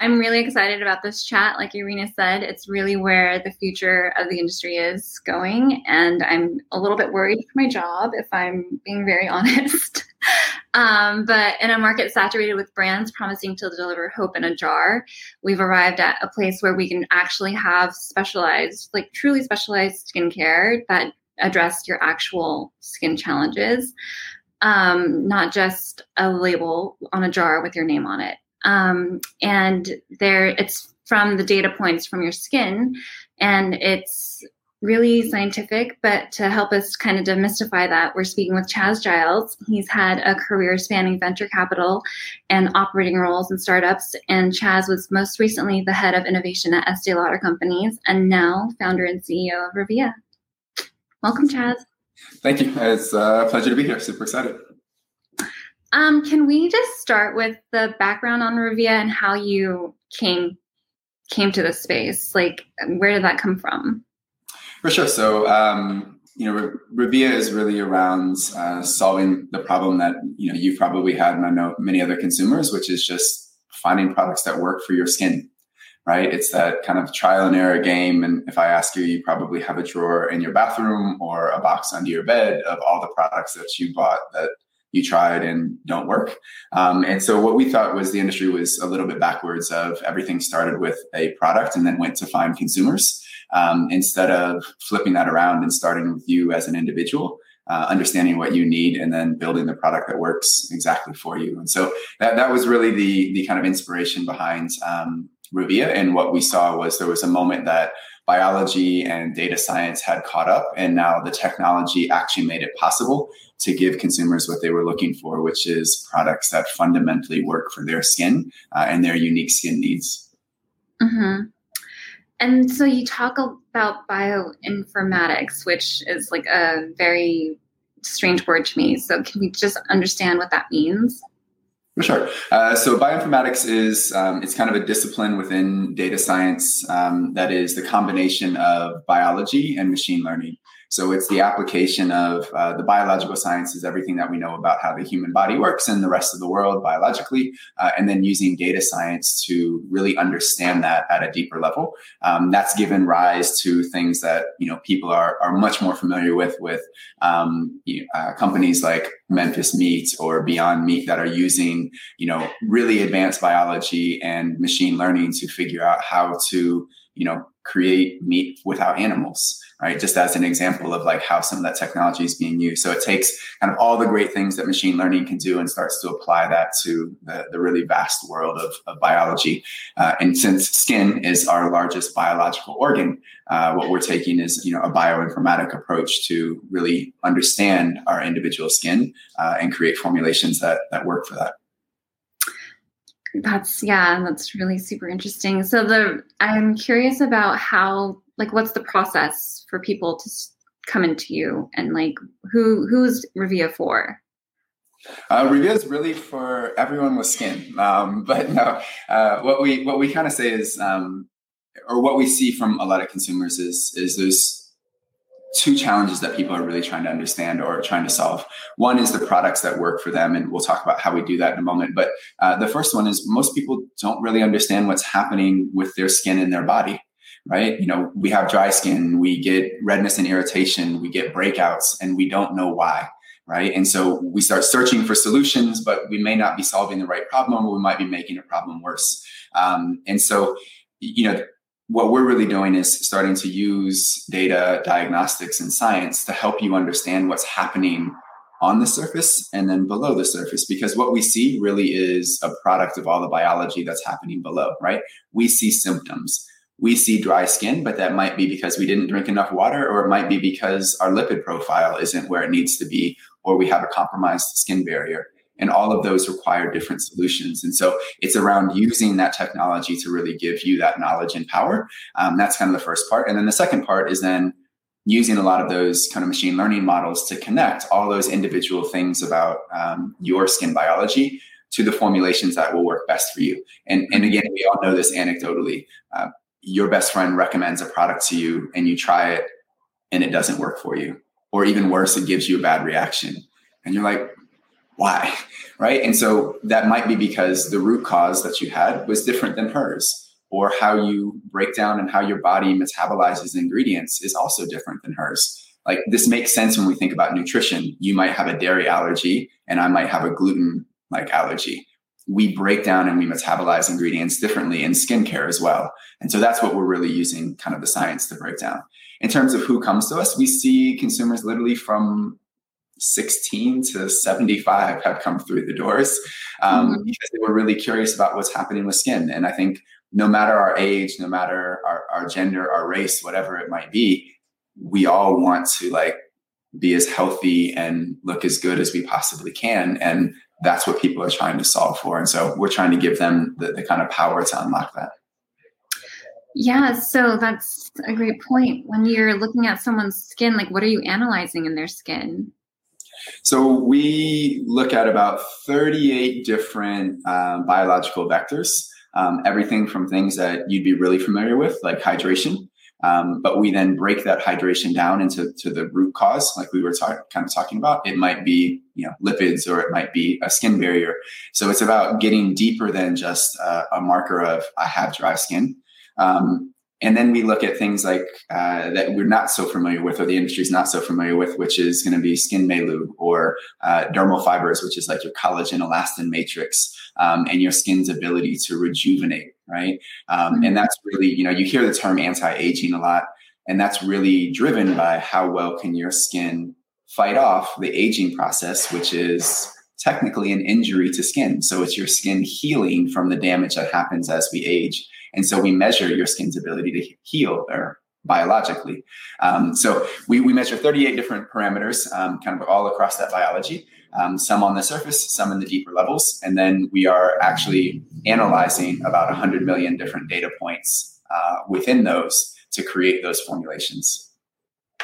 I'm really excited about this chat. Like Irina said, it's really where the future of the industry is going. And I'm a little bit worried for my job, if I'm being very honest. um, but in a market saturated with brands promising to deliver hope in a jar, we've arrived at a place where we can actually have specialized, like truly specialized skincare that address your actual skin challenges, um, not just a label on a jar with your name on it um, and there it's from the data points from your skin and it's really scientific but to help us kind of demystify that we're speaking with chaz giles. He's had a career spanning venture capital and operating roles in startups and chaz was most recently the head of innovation at estee lauder companies and now founder and ceo of revea. Welcome chaz. Thank you. It's a pleasure to be here. Super excited um, can we just start with the background on Revea and how you came came to this space? Like, where did that come from? For sure. So, um, you know, Revea is really around uh, solving the problem that you know you've probably had, and I know many other consumers, which is just finding products that work for your skin. Right? It's that kind of trial and error game. And if I ask you, you probably have a drawer in your bathroom or a box under your bed of all the products that you bought that you tried and don't work. Um, and so what we thought was the industry was a little bit backwards of everything started with a product and then went to find consumers um, instead of flipping that around and starting with you as an individual. Uh, understanding what you need and then building the product that works exactly for you. And so that, that was really the, the kind of inspiration behind um, Revea. And what we saw was there was a moment that biology and data science had caught up, and now the technology actually made it possible to give consumers what they were looking for, which is products that fundamentally work for their skin uh, and their unique skin needs. Mm-hmm. And so you talk about bioinformatics, which is like a very strange word to me. So can we just understand what that means? Sure. Uh, so bioinformatics is um, it's kind of a discipline within data science um, that is the combination of biology and machine learning. So it's the application of uh, the biological sciences, everything that we know about how the human body works and the rest of the world biologically, uh, and then using data science to really understand that at a deeper level. Um, that's given rise to things that you know people are are much more familiar with with um, uh, companies like Memphis Meat or Beyond Meat that are using you know really advanced biology and machine learning to figure out how to you know create meat without animals right? Just as an example of like how some of that technology is being used. So it takes kind of all the great things that machine learning can do and starts to apply that to the, the really vast world of, of biology. Uh, and since skin is our largest biological organ, uh, what we're taking is you know a bioinformatic approach to really understand our individual skin uh, and create formulations that that work for that. That's yeah, that's really super interesting. So the I'm curious about how like what's the process for people to come into you and like who who's Revea for? Uh, Revea is really for everyone with skin, um, but no. Uh, what we what we kind of say is, um, or what we see from a lot of consumers is is there's two challenges that people are really trying to understand or trying to solve. One is the products that work for them, and we'll talk about how we do that in a moment. But uh, the first one is most people don't really understand what's happening with their skin and their body right? You know, we have dry skin, we get redness and irritation, we get breakouts, and we don't know why, right? And so we start searching for solutions, but we may not be solving the right problem, or we might be making a problem worse. Um, and so, you know, what we're really doing is starting to use data, diagnostics, and science to help you understand what's happening on the surface and then below the surface because what we see really is a product of all the biology that's happening below right we see symptoms we see dry skin, but that might be because we didn't drink enough water, or it might be because our lipid profile isn't where it needs to be, or we have a compromised skin barrier. And all of those require different solutions. And so it's around using that technology to really give you that knowledge and power. Um, that's kind of the first part. And then the second part is then using a lot of those kind of machine learning models to connect all those individual things about um, your skin biology to the formulations that will work best for you. And, and again, we all know this anecdotally. Uh, your best friend recommends a product to you and you try it and it doesn't work for you or even worse it gives you a bad reaction and you're like why? Right. And so that might be because the root cause that you had was different than hers, or how you break down and how your body metabolizes ingredients is also different than hers. Like this makes sense when we think about nutrition. You might have a dairy allergy, and I might have a gluten like allergy. We break down and we metabolize ingredients differently in skincare as well. And so that's what we're really using kind of the science to break down. In terms of who comes to us, we see consumers literally from 16 to 75 have come through the doors um, mm-hmm. because they were really curious about what's happening with skin. And I think no matter our age, no matter our, our gender, our race, whatever it might be, we all want to like be as healthy and look as good as we possibly can. And that's what people are trying to solve for. And so we're trying to give them the, the kind of power to unlock that. Yeah, so that's a great point. When you're looking at someone's skin, like what are you analyzing in their skin? So we look at about 38 different um, biological vectors, um, everything from things that you'd be really familiar with, like hydration. Um, but we then break that hydration down into to the root cause, like we were kind of talking about. It might be you know lipids, or it might be a skin barrier. So it's about getting deeper than just uh, a marker of I have dry skin. Um, and then we look at things like uh, that we're not so familiar with, or the industry's not so familiar with, which is going to be skin malu or uh, dermal fibers, which is like your collagen elastin matrix um, and your skin's ability to rejuvenate, right? Um, and mm-hmm. that's really, you know, you hear the term anti-aging a lot, and that's really driven by how well can your skin fight off the aging process, which is technically an injury to skin. So it's your skin healing from the damage that happens as we age. And so we measure your skin's ability to heal or biologically. Um, so we, we measure 38 different parameters, um, kind of all across that biology, um, some on the surface, some in the deeper levels. And then we are actually analyzing about 100 million different data points uh, within those to create those formulations.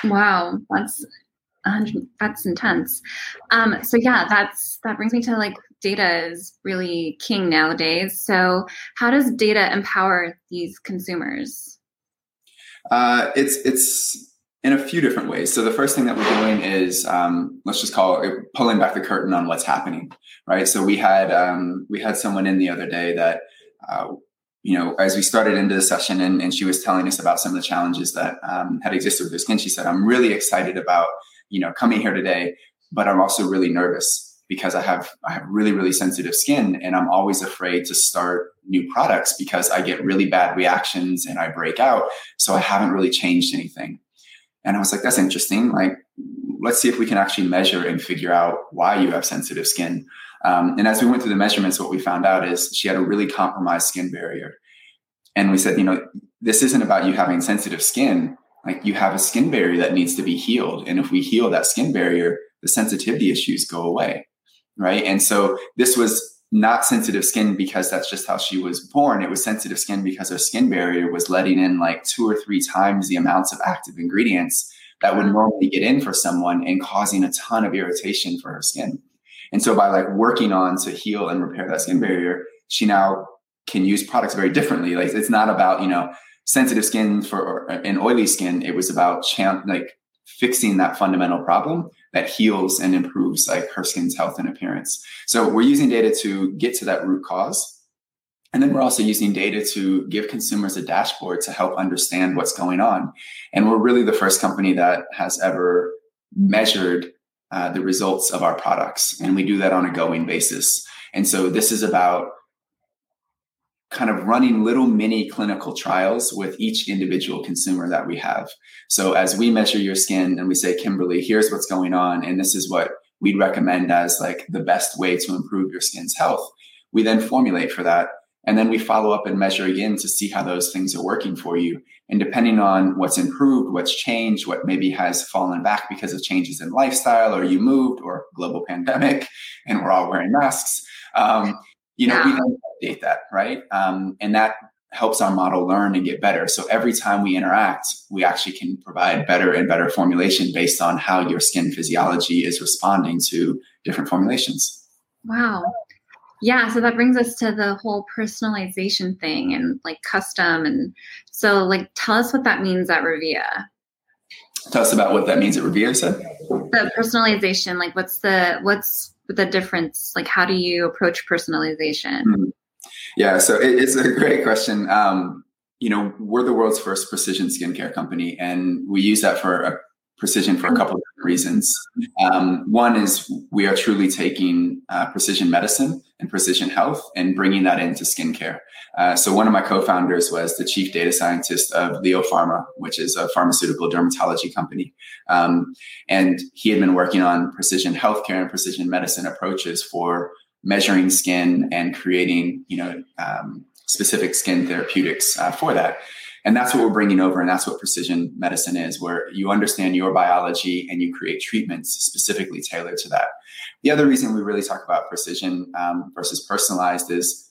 Wow, that's that's intense. Um, so yeah, that's that brings me to like data is really king nowadays. So, how does data empower these consumers? Uh, it's it's in a few different ways. So the first thing that we're doing is um, let's just call it pulling back the curtain on what's happening, right? So we had um, we had someone in the other day that. Uh, you know, as we started into the session and, and, she was telling us about some of the challenges that um, had existed with her skin, she said, I'm really excited about, you know, coming here today, but I'm also really nervous because I have I have really really sensitive skin and I'm always afraid to start new products because I get really bad reactions and I break out. So I haven't really changed anything. And I was like, that's interesting. Like, let's see if we can actually measure and figure out why you have sensitive skin. Um, and as we went through the measurements, what we found out is she had a really compromised skin barrier. And we said, you know, this isn't about you having sensitive skin. Like you have a skin barrier that needs to be healed. And if we heal that skin barrier, the sensitivity issues go away right? And so this was not sensitive skin because that's just how she was born. It was sensitive skin because her skin barrier was letting in like two or three times the amounts of active ingredients that would mm-hmm. normally get in for someone and causing a ton of irritation for her skin. And so by like working on to heal and repair that skin barrier, she now can use products very differently. Like it's not about, you know, sensitive skin for an oily skin. It was about champ, like fixing that fundamental problem that heals and improves like her skin's health and appearance. So we're using data to get to that root cause. And then we're also using data to give consumers a dashboard to help understand what's going on. And we're really the first company that has ever measured uh, the results of our products. And we do that on a going basis. And so this is about kind of running little mini clinical trials with each individual consumer that we have. So as we measure your skin and we say, Kimberly, here's what's going on, and this is what we'd recommend as like the best way to improve your skin's health. We then formulate for that. And then we follow up and measure again to see how those things are working for you. And depending on what's improved, what's changed, what maybe has fallen back because of changes in lifestyle, or you moved, or global pandemic, and we're all wearing masks, um, you know, yeah. we then update that, right? Um, and that helps our model learn and get better. So every time we interact, we actually can provide better and better formulation based on how your skin physiology is responding to different formulations. Wow. Yeah, so that brings us to the whole personalization thing and like custom and so like tell us what that means at Revea. Tell us about what that means at Revea, said. The personalization, like what's the what's the difference? Like, how do you approach personalization? Mm-hmm. Yeah, so it, it's a great question. Um, you know, we're the world's first precision skincare company, and we use that for a precision for a couple of reasons. Um, one is we are truly taking uh, precision medicine and precision health and bringing that into skincare. Uh, so one of my co-founders was the chief data scientist of Leo Pharma, which is a pharmaceutical dermatology company, um, and he had been working on precision healthcare and precision medicine approaches for measuring skin and creating, you know, um, specific skin therapeutics uh, for that. And that's what we're bringing over. And that's what precision medicine is, where you understand your biology and you create treatments specifically tailored to that. The other reason we really talk about precision um, versus personalized is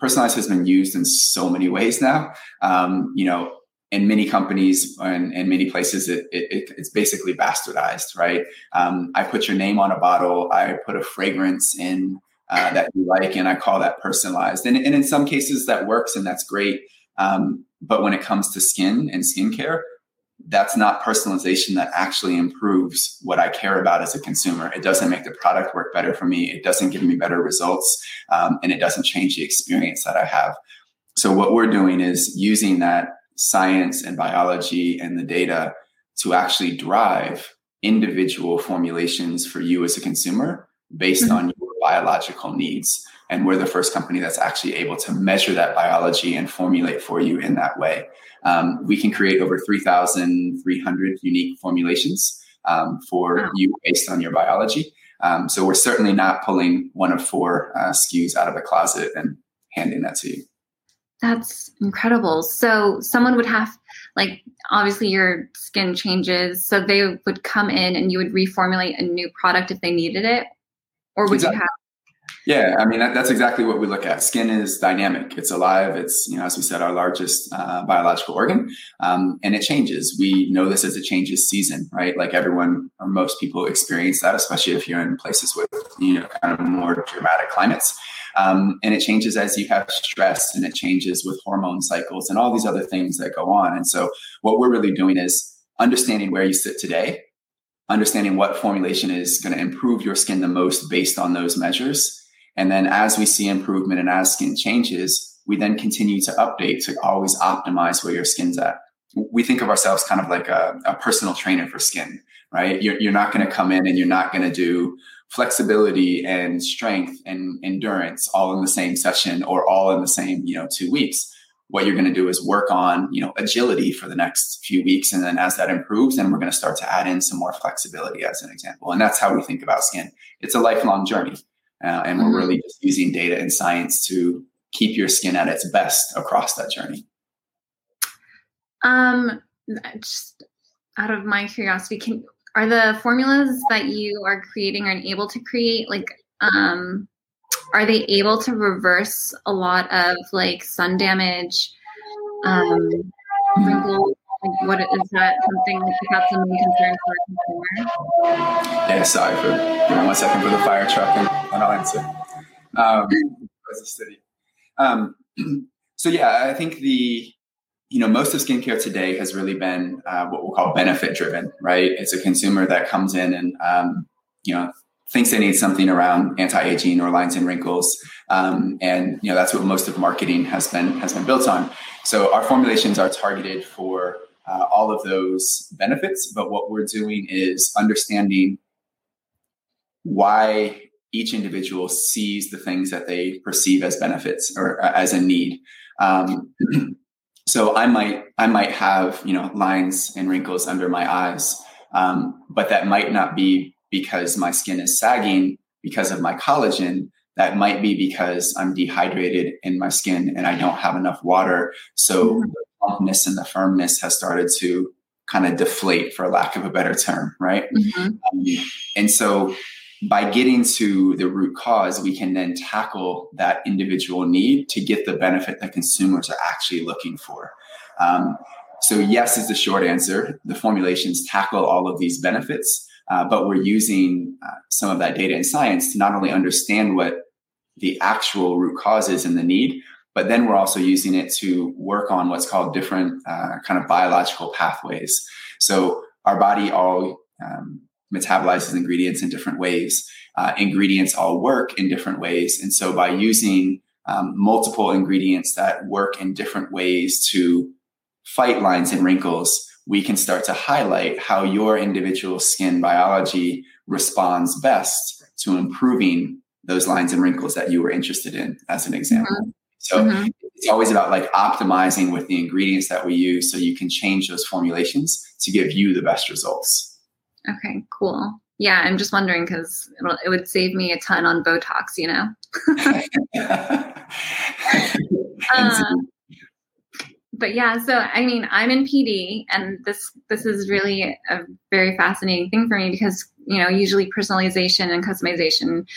personalized has been used in so many ways now. Um, you know, in many companies and in many places, it, it, it's basically bastardized, right? Um, I put your name on a bottle, I put a fragrance in uh, that you like, and I call that personalized. And, and in some cases, that works and that's great. Um, but when it comes to skin and skincare, that's not personalization that actually improves what I care about as a consumer. It doesn't make the product work better for me. It doesn't give me better results. Um, and it doesn't change the experience that I have. So, what we're doing is using that science and biology and the data to actually drive individual formulations for you as a consumer based mm-hmm. on your biological needs. And we're the first company that's actually able to measure that biology and formulate for you in that way. Um, we can create over 3,300 unique formulations um, for wow. you based on your biology. Um, so we're certainly not pulling one of four uh, SKUs out of a closet and handing that to you. That's incredible. So someone would have, like, obviously your skin changes. So they would come in and you would reformulate a new product if they needed it, or would exactly. you have yeah, I mean that, that's exactly what we look at. Skin is dynamic; it's alive. It's you know, as we said, our largest uh, biological organ, um, and it changes. We know this as it changes season, right? Like everyone or most people experience that, especially if you're in places with you know kind of more dramatic climates. Um, and it changes as you have stress, and it changes with hormone cycles and all these other things that go on. And so, what we're really doing is understanding where you sit today, understanding what formulation is going to improve your skin the most based on those measures and then as we see improvement and as skin changes, we then continue to update to always optimize where your skin's at. We think of ourselves kind of like a, a personal trainer for skin, right? You're, you're not going to come in and you're not going to do flexibility and strength and endurance all in the same session or all in the same, you know, two weeks. What you're going to do is work on, you know, agility for the next few weeks. And then as that improves, then we're going to start to add in some more flexibility as an example. And that's how we think about skin. It's a lifelong journey uh, and we're mm-hmm. really just using data and science to keep your skin at its best across that journey. Um, just out of my curiosity, can are the formulas that you are creating and able to create like um are they able to reverse a lot of like sun damage um wrinkles like, what is that something like that's a main concern for a consumer? Yeah, sorry for give me one second for the fire truck and, and I'll answer. Um, as a city. Um, so yeah, I think the you know most of skincare today has really been uh, what we'll call benefit driven, right? It's a consumer that comes in and um, you know thinks they need something around anti-aging or lines and wrinkles um, and you know that's what most of marketing has been has been built on so our formulations are targeted for uh, all of those benefits. But what we're doing is understanding why each individual sees the things that they perceive as benefits or uh, as a need. Um, so I might I might have you know lines and wrinkles under my eyes, um, but that might not be because my skin is sagging because of my collagen. That might be because I'm dehydrated in my skin and I don't have enough water. So mm-hmm plumpness and the firmness has started to kind of deflate, for lack of a better term, right? Mm-hmm. Um, and so by getting to the root cause, we can then tackle that individual need to get the benefit that consumers are actually looking for. Um, so, yes, is the short answer. The formulations tackle all of these benefits, uh, but we're using uh, some of that data and science to not only understand what the actual root cause is and the need, but then we're also using it to work on what's called different uh, kind of biological pathways. So our body all um, metabolizes ingredients in different ways. Uh, ingredients all work in different ways. And so by using um, multiple ingredients that work in different ways to fight lines and wrinkles, we can start to highlight how your individual skin biology responds best to improving those lines and wrinkles that you were interested in, as an example. Mm-hmm. So mm-hmm. it's always about like optimizing with the ingredients that we use so you can change those formulations to give you the best results. Okay, cool. Yeah, I'm just wondering because it would save me a ton on Botox, you know? uh, but yeah, so I mean, I'm in PD, and this this is really a very fascinating thing for me because you know usually personalization and customization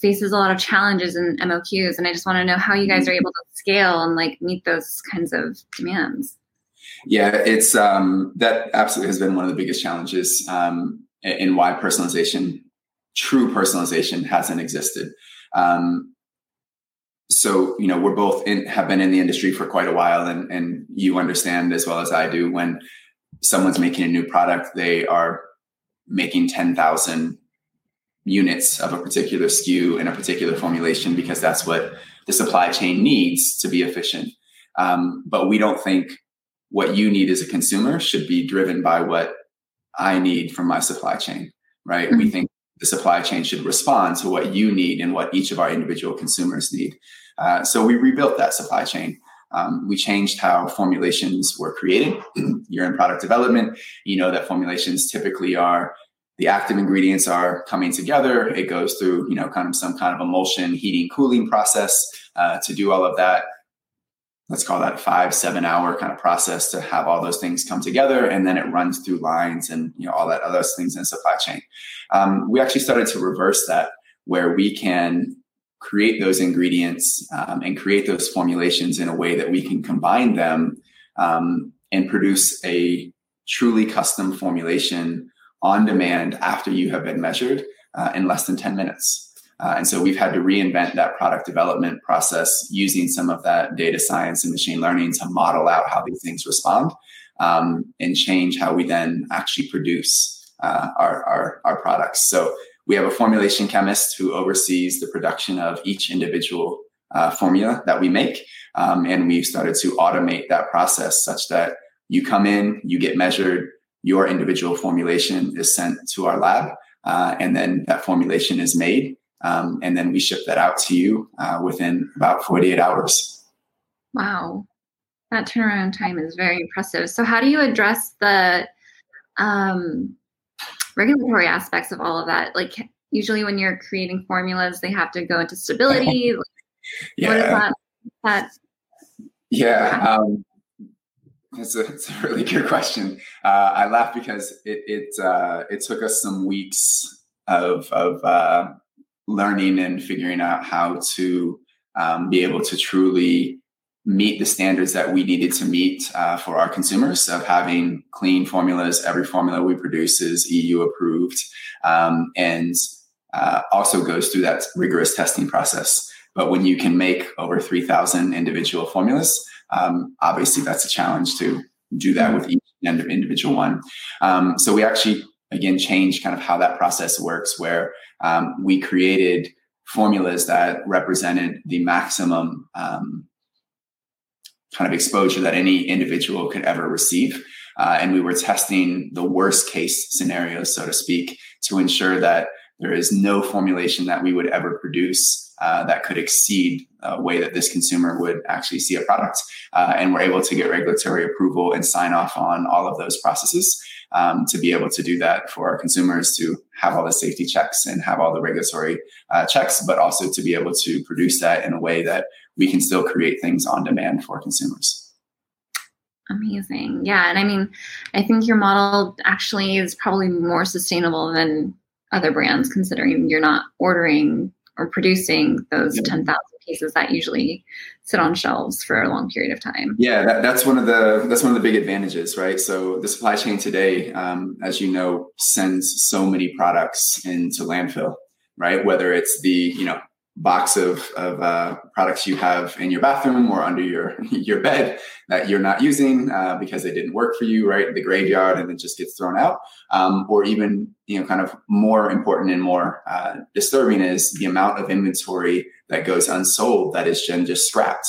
faces a lot of challenges in MOQs, and I just want to know how you guys are able to scale and like meet those kinds of demands. Yeah, it's um, that absolutely has been one of the biggest challenges um, in why personalization, true personalization, hasn't existed. Um, so you know we're both in have been in the industry for quite a while and and you understand as well as i do when someone's making a new product they are making 10,000 units of a particular SKU in a particular formulation because that's what the supply chain needs to be efficient. Um, but we don't think what you need as a consumer should be driven by what I need from my supply chain, right? Mm-hmm. We think the supply chain should respond to what you need and what each of our individual consumers need. Uh, so we rebuilt that supply chain. Um, we changed how formulations were created. You're in product development. You know that formulations typically are the active ingredients are coming together. It goes through, you know, kind of some kind of emulsion, heating, cooling process uh, to do all of that. Let's call that five, seven hour kind of process to have all those things come together, and then it runs through lines and you know all that other things in supply chain. Um, we actually started to reverse that, where we can create those ingredients um, and create those formulations in a way that we can combine them um, and produce a truly custom formulation on demand after you have been measured uh, in less than 10 minutes. Uh, and so we've had to reinvent that product development process using some of that data science and machine learning to model out how these things respond um, and change how we then actually produce uh, our, our, our products. So we have a formulation chemist who oversees the production of each individual uh, formula that we make. Um, and we've started to automate that process such that you come in, you get measured, your individual formulation is sent to our lab, uh, and then that formulation is made. Um, and then we ship that out to you uh, within about 48 hours. Wow. That turnaround time is very impressive. So, how do you address the um, regulatory aspects of all of that? Like, usually when you're creating formulas, they have to go into stability. yeah. What is that? that yeah. Um, it's a, it's a really good question. Uh, I laugh because it it uh, it took us some weeks of of uh, learning and figuring out how to um, be able to truly meet the standards that we needed to meet uh, for our consumers of having clean formulas. Every formula we produce is EU approved um, and uh, also goes through that rigorous testing process. But when you can make over 3,000 individual formulas, um, obviously that's a challenge to do that with each end of individual one. Um, so we actually again changed kind of how that process works, where um, we created formulas that represented the maximum um, kind of exposure that any individual could ever receive. Uh, and we were testing the worst case scenarios, so to speak, to ensure that there is no formulation that we would ever produce uh, that could exceed a way that this consumer would actually see a product. Uh, and we're able to get regulatory approval and sign off on all of those processes um, to be able to do that for our consumers to have all the safety checks and have all the regulatory uh, checks, but also to be able to produce that in a way that we can still create things on demand for consumers. Amazing. Yeah. And I mean, I think your model actually is probably more sustainable than other brands, considering you're not ordering or producing those yeah. 10,000 pieces that usually sit on shelves for a long period of time. Yeah, that, that's one of the that's one of the big advantages, right? So the supply chain today, um, as you know, sends so many products into landfill, right? Whether it's the you know box of, of uh, products you have in your bathroom or under your your bed that you're not using uh, because they didn't work for you, right? The graveyard, and it just gets thrown out. Um, or even, you know, kind of more important and more uh, disturbing is the amount of inventory that goes unsold that is just scrapped.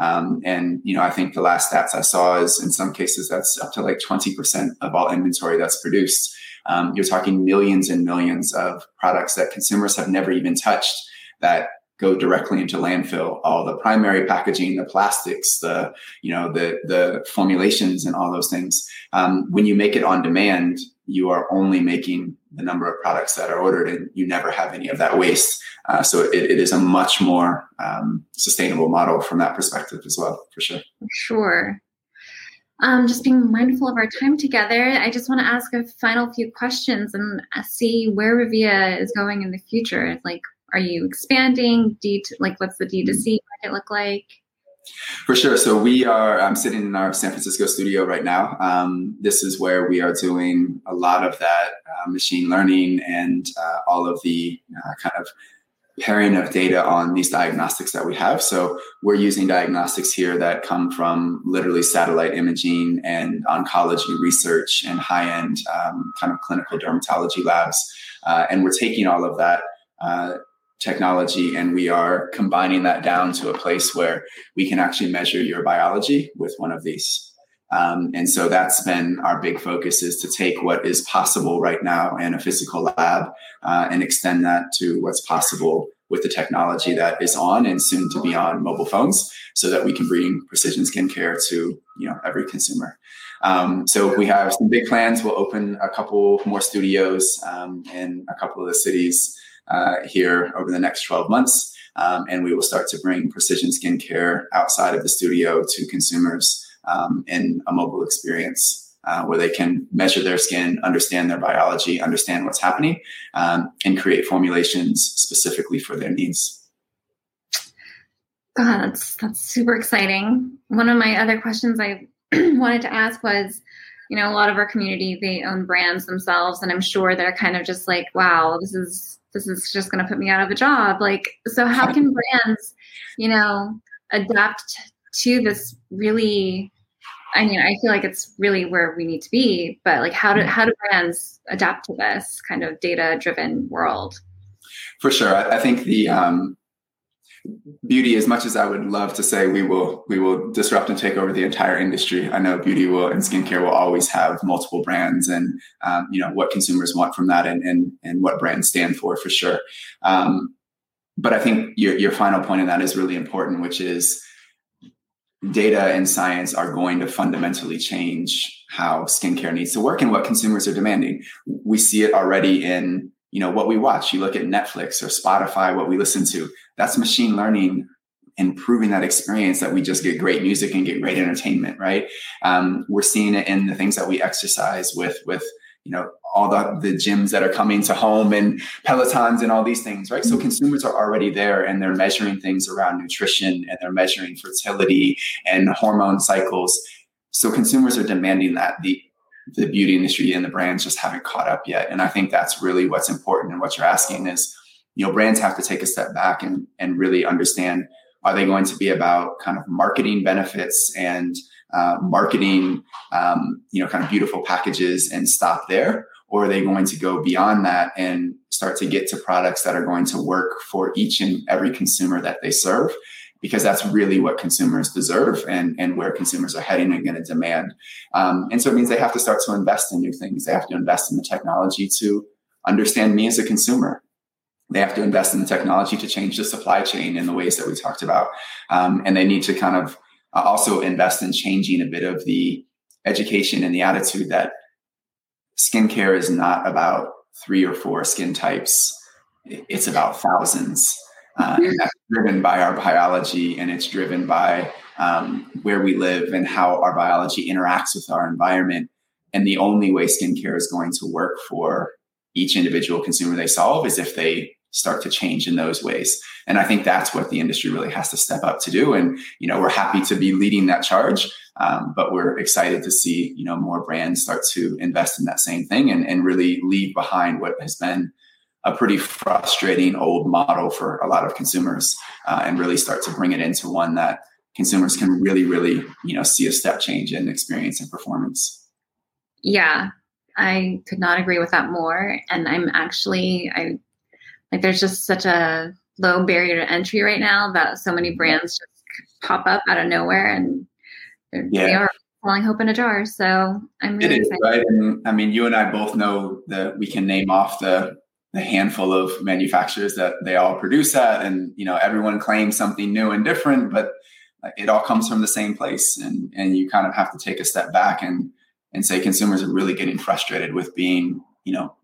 Um, and you know, I think the last stats I saw is in some cases that's up to like 20% of all inventory that's produced. Um, you're talking millions and millions of products that consumers have never even touched that go directly into landfill all the primary packaging the plastics the you know the the formulations and all those things. Um, when you make it on demand you are only making the number of products that are ordered and you never have any of that waste. Uh, so it, it is a much more um, sustainable model from that perspective as well for sure. Sure. Um, just being mindful of our time together, I just want to ask a final few questions and see where Revea is going in the future. Like, are you expanding? D like what's the D2C market look like? For sure. So we are. I'm sitting in our San Francisco studio right now. Um, this is where we are doing a lot of that uh, machine learning and uh, all of the uh, kind of pairing of data on these diagnostics that we have. So we're using diagnostics here that come from literally satellite imaging and oncology research and high-end um, kind of clinical dermatology labs, uh, and we're taking all of that uh, technology and we are combining that down to a place where we can actually measure your biology with one of these. Um, and so that's been our big focus is to take what is possible right now in a physical lab uh, and extend that to what's possible with the technology that is on and soon to be on mobile phones so that we can bring precision skincare to you know every consumer um, so we have some big plans we'll open a couple more studios um, in a couple of the cities uh, here over the next 12 months. Um, and we will start to bring precision skincare outside of the studio to consumers um, in a mobile experience. Uh, where they can measure their skin, understand their biology, understand what's happening, um, and create formulations specifically for their needs. God, that's that's super exciting. One of my other questions I wanted to ask was, you know, a lot of our community they own brands themselves, and I'm sure they're kind of just like, wow, this is this is just going to put me out of a job. Like so how can brands you know adapt to this really i mean i feel like it's really where we need to be but like how do how do brands adapt to this kind of data driven world? For sure. I, I think the um beauty as much as i would love to say we will we will disrupt and take over the entire industry. I know beauty will and skincare will always have multiple brands and um, you know what consumers want from that and and, and what brands stand for for sure. Um, but i think your, your final point in that is really important which is data and science are going to fundamentally change how skincare needs to work and what consumers are demanding. We see it already in you know what we watch. You look at netflix or spotify what we listen to. That's machine learning improving that experience that we just get great music and get great entertainment right? Um, we're seeing it in the things that we exercise with with you know all the, the gyms that are coming to home and pelotons and all these things right? So mm-hmm. consumers are already there and they're measuring things around nutrition and they're measuring fertility and hormone cycles. So consumers are demanding that. The the beauty industry and the brands just haven't caught up yet. And I think that's really what's important. And what you're asking is, you know, brands have to take a step back and, and really understand are they going to be about kind of marketing benefits and uh, marketing, um, you know, kind of beautiful packages and stop there? Or are they going to go beyond that and start to get to products that are going to work for each and every consumer that they serve? Because that's really what consumers deserve and, and where consumers are heading and going to demand. Um, and so it means they have to start to invest in new things. They have to invest in the technology to understand me as a consumer. They have to invest in the technology to change the supply chain in the ways that we talked about. Um, and they need to kind of uh, also invest in changing a bit of the education and the attitude that skincare is not about three or four skin types. It's about thousands uh, and that's driven by our biology and it's driven by um, where we live and how our biology interacts with our environment. And the only way skincare is going to work for each individual consumer they solve is if they start to change in those ways. And I think that's what the industry really has to step up to do. And, you know, we're happy to be leading that charge, um, but we're excited to see, you know, more brands start to invest in that same thing and, and really leave behind what has been a pretty frustrating old model for a lot of consumers uh, and really start to bring it into one that consumers can really really you know see a step change in experience and performance. Yeah i could not agree with that more and i'm actually i like there's just such a low barrier to entry right now that so many brands just pop up out of nowhere and yeah. they are falling hope in a jar so i'm really it is, excited. right? And i mean you and i both know that we can name off the the handful of manufacturers that they all produce at and you know everyone claims something new and different but it all comes from the same place and and you kind of have to take a step back and and say consumers are really getting frustrated with being you know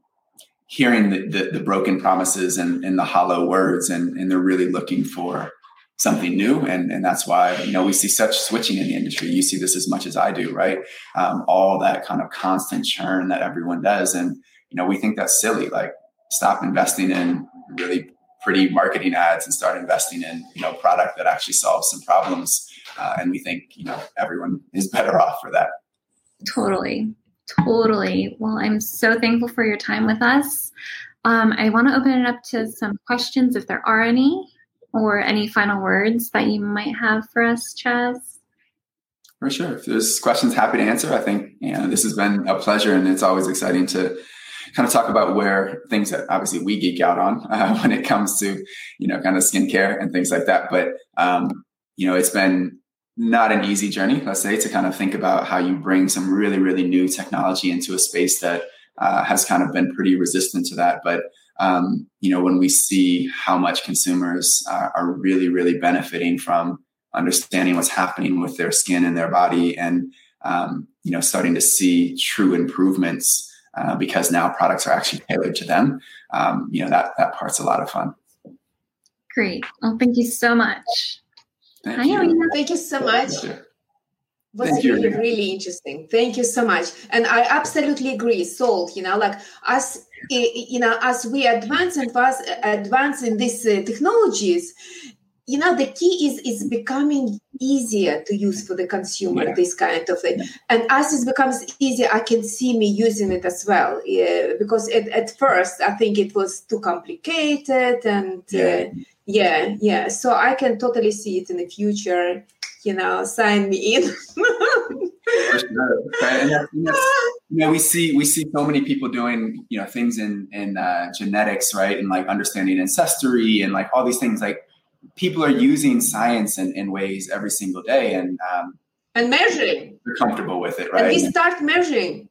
hearing the, the, the broken promises and, and the hollow words and, and they're really looking for something new and, and that's why you know we see such switching in the industry. You see this as much as i do right? Um, all that kind of constant churn that everyone does and you know we think that's silly like stop investing in really pretty marketing ads and start investing in you know product that actually solves some problems. Uh, and we think you know everyone is better off for that. Totally. Totally. Well i'm so thankful for your time with us. Um, i want to open it up to some questions if there are any or any final words that you might have for us chaz. For sure. If there's questions happy to answer i think you know this has been a pleasure and it's always exciting to kind of talk about where things that obviously we geek out on uh, when it comes to you know kind of skincare and things like that. But um, you know, it's been not an easy journey, let's say, to kind of think about how you bring some really really new technology into a space that uh, has kind of been pretty resistant to that. But um, you know, when we see how much consumers uh, are really really benefiting from understanding what's happening with their skin and their body and um, you know starting to see true improvements uh, because now products are actually tailored to them. Um, you know that that part's a lot of fun. Great. Well, thank you so much. Thank Hi, you. Thank you so much. Was Thank really, you. really interesting. Thank you so much. And I absolutely agree. Salt, you know, like as you know, as we advance and fast advance in these uh, technologies, you know the key is is becoming easier to use for the consumer yeah. this kind of thing. And as it becomes easier i can see me using it as well yeah, because at, at first i think it was too complicated and uh, yeah. Uh, yeah yeah. So i can totally see it in the future you know sign me in. And you know we see we see so many people doing you know things in in uh, genetics right? And like understanding ancestry and like all these things like people are using science in, in ways every single day and um, and measuring they're comfortable with it right and we start measuring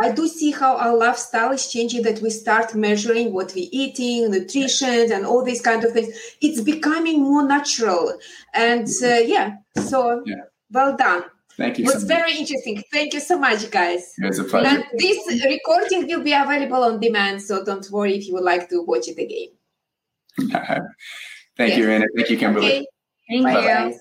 i do see how our lifestyle is changing that we start measuring what we're eating nutrition and all these kind of things it's becoming more natural and uh, yeah so yeah. well done Thank you. It was so very interesting. Thank you so much, guys. It was a pleasure. And this recording will be available on demand, so don't worry if you would like to watch it again. Thank yes. you, Anna. Thank you, Kimberly. Okay. Thank Bye-bye. you.